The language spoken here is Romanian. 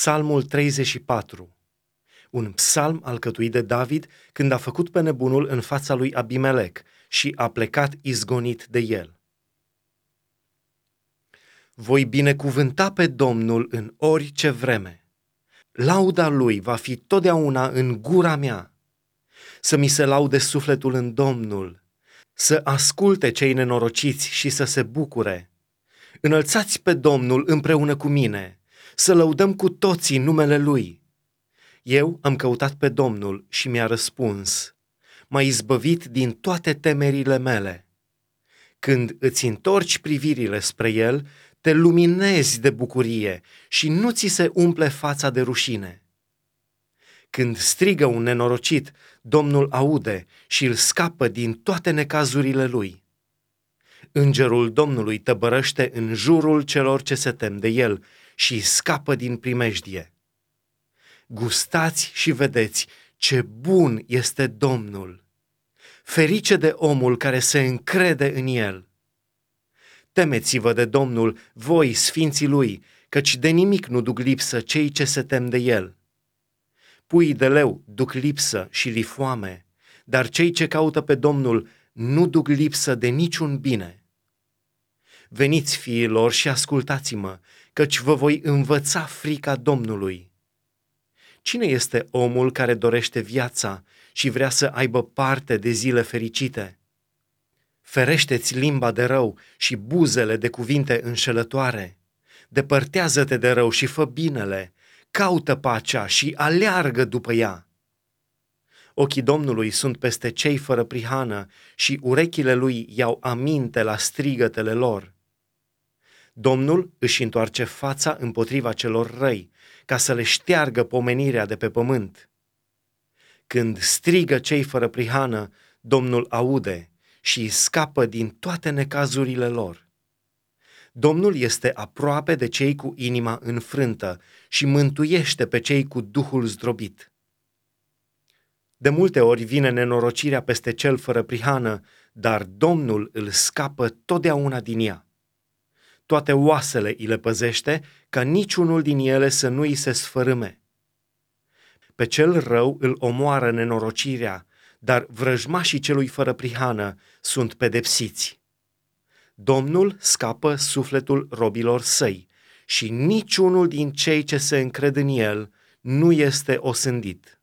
Psalmul 34, un psalm alcătuit de David când a făcut pe nebunul în fața lui Abimelec și a plecat izgonit de el. Voi binecuvânta pe Domnul în orice vreme. Lauda lui va fi totdeauna în gura mea. Să mi se laude sufletul în Domnul, să asculte cei nenorociți și să se bucure. Înălțați pe Domnul împreună cu mine – să lăudăm cu toții numele Lui. Eu am căutat pe Domnul și mi-a răspuns. M-a izbăvit din toate temerile mele. Când îți întorci privirile spre El, te luminezi de bucurie și nu ți se umple fața de rușine. Când strigă un nenorocit, Domnul aude și îl scapă din toate necazurile lui. Îngerul Domnului tăbărăște în jurul celor ce se tem de el și scapă din primejdie. Gustați și vedeți ce bun este Domnul. Ferice de omul care se încrede în el. Temeți-vă de Domnul, voi, sfinții lui, căci de nimic nu duc lipsă cei ce se tem de el. Puii de leu duc lipsă și li foame, dar cei ce caută pe Domnul nu duc lipsă de niciun bine. Veniți, fiilor, și ascultați-mă, căci vă voi învăța frica Domnului. Cine este omul care dorește viața și vrea să aibă parte de zile fericite? Ferește-ți limba de rău și buzele de cuvinte înșelătoare. Depărtează-te de rău și fă binele, caută pacea și aleargă după ea. Ochii Domnului sunt peste cei fără prihană și urechile lui iau aminte la strigătele lor. Domnul își întoarce fața împotriva celor răi, ca să le șteargă pomenirea de pe pământ. Când strigă cei fără prihană, Domnul aude și scapă din toate necazurile lor. Domnul este aproape de cei cu inima înfrântă și mântuiește pe cei cu duhul zdrobit. De multe ori vine nenorocirea peste cel fără prihană, dar Domnul îl scapă totdeauna din ea toate oasele îi le păzește, ca niciunul din ele să nu îi se sfărâme. Pe cel rău îl omoară nenorocirea, dar vrăjmașii celui fără prihană sunt pedepsiți. Domnul scapă sufletul robilor săi și niciunul din cei ce se încred în el nu este osândit.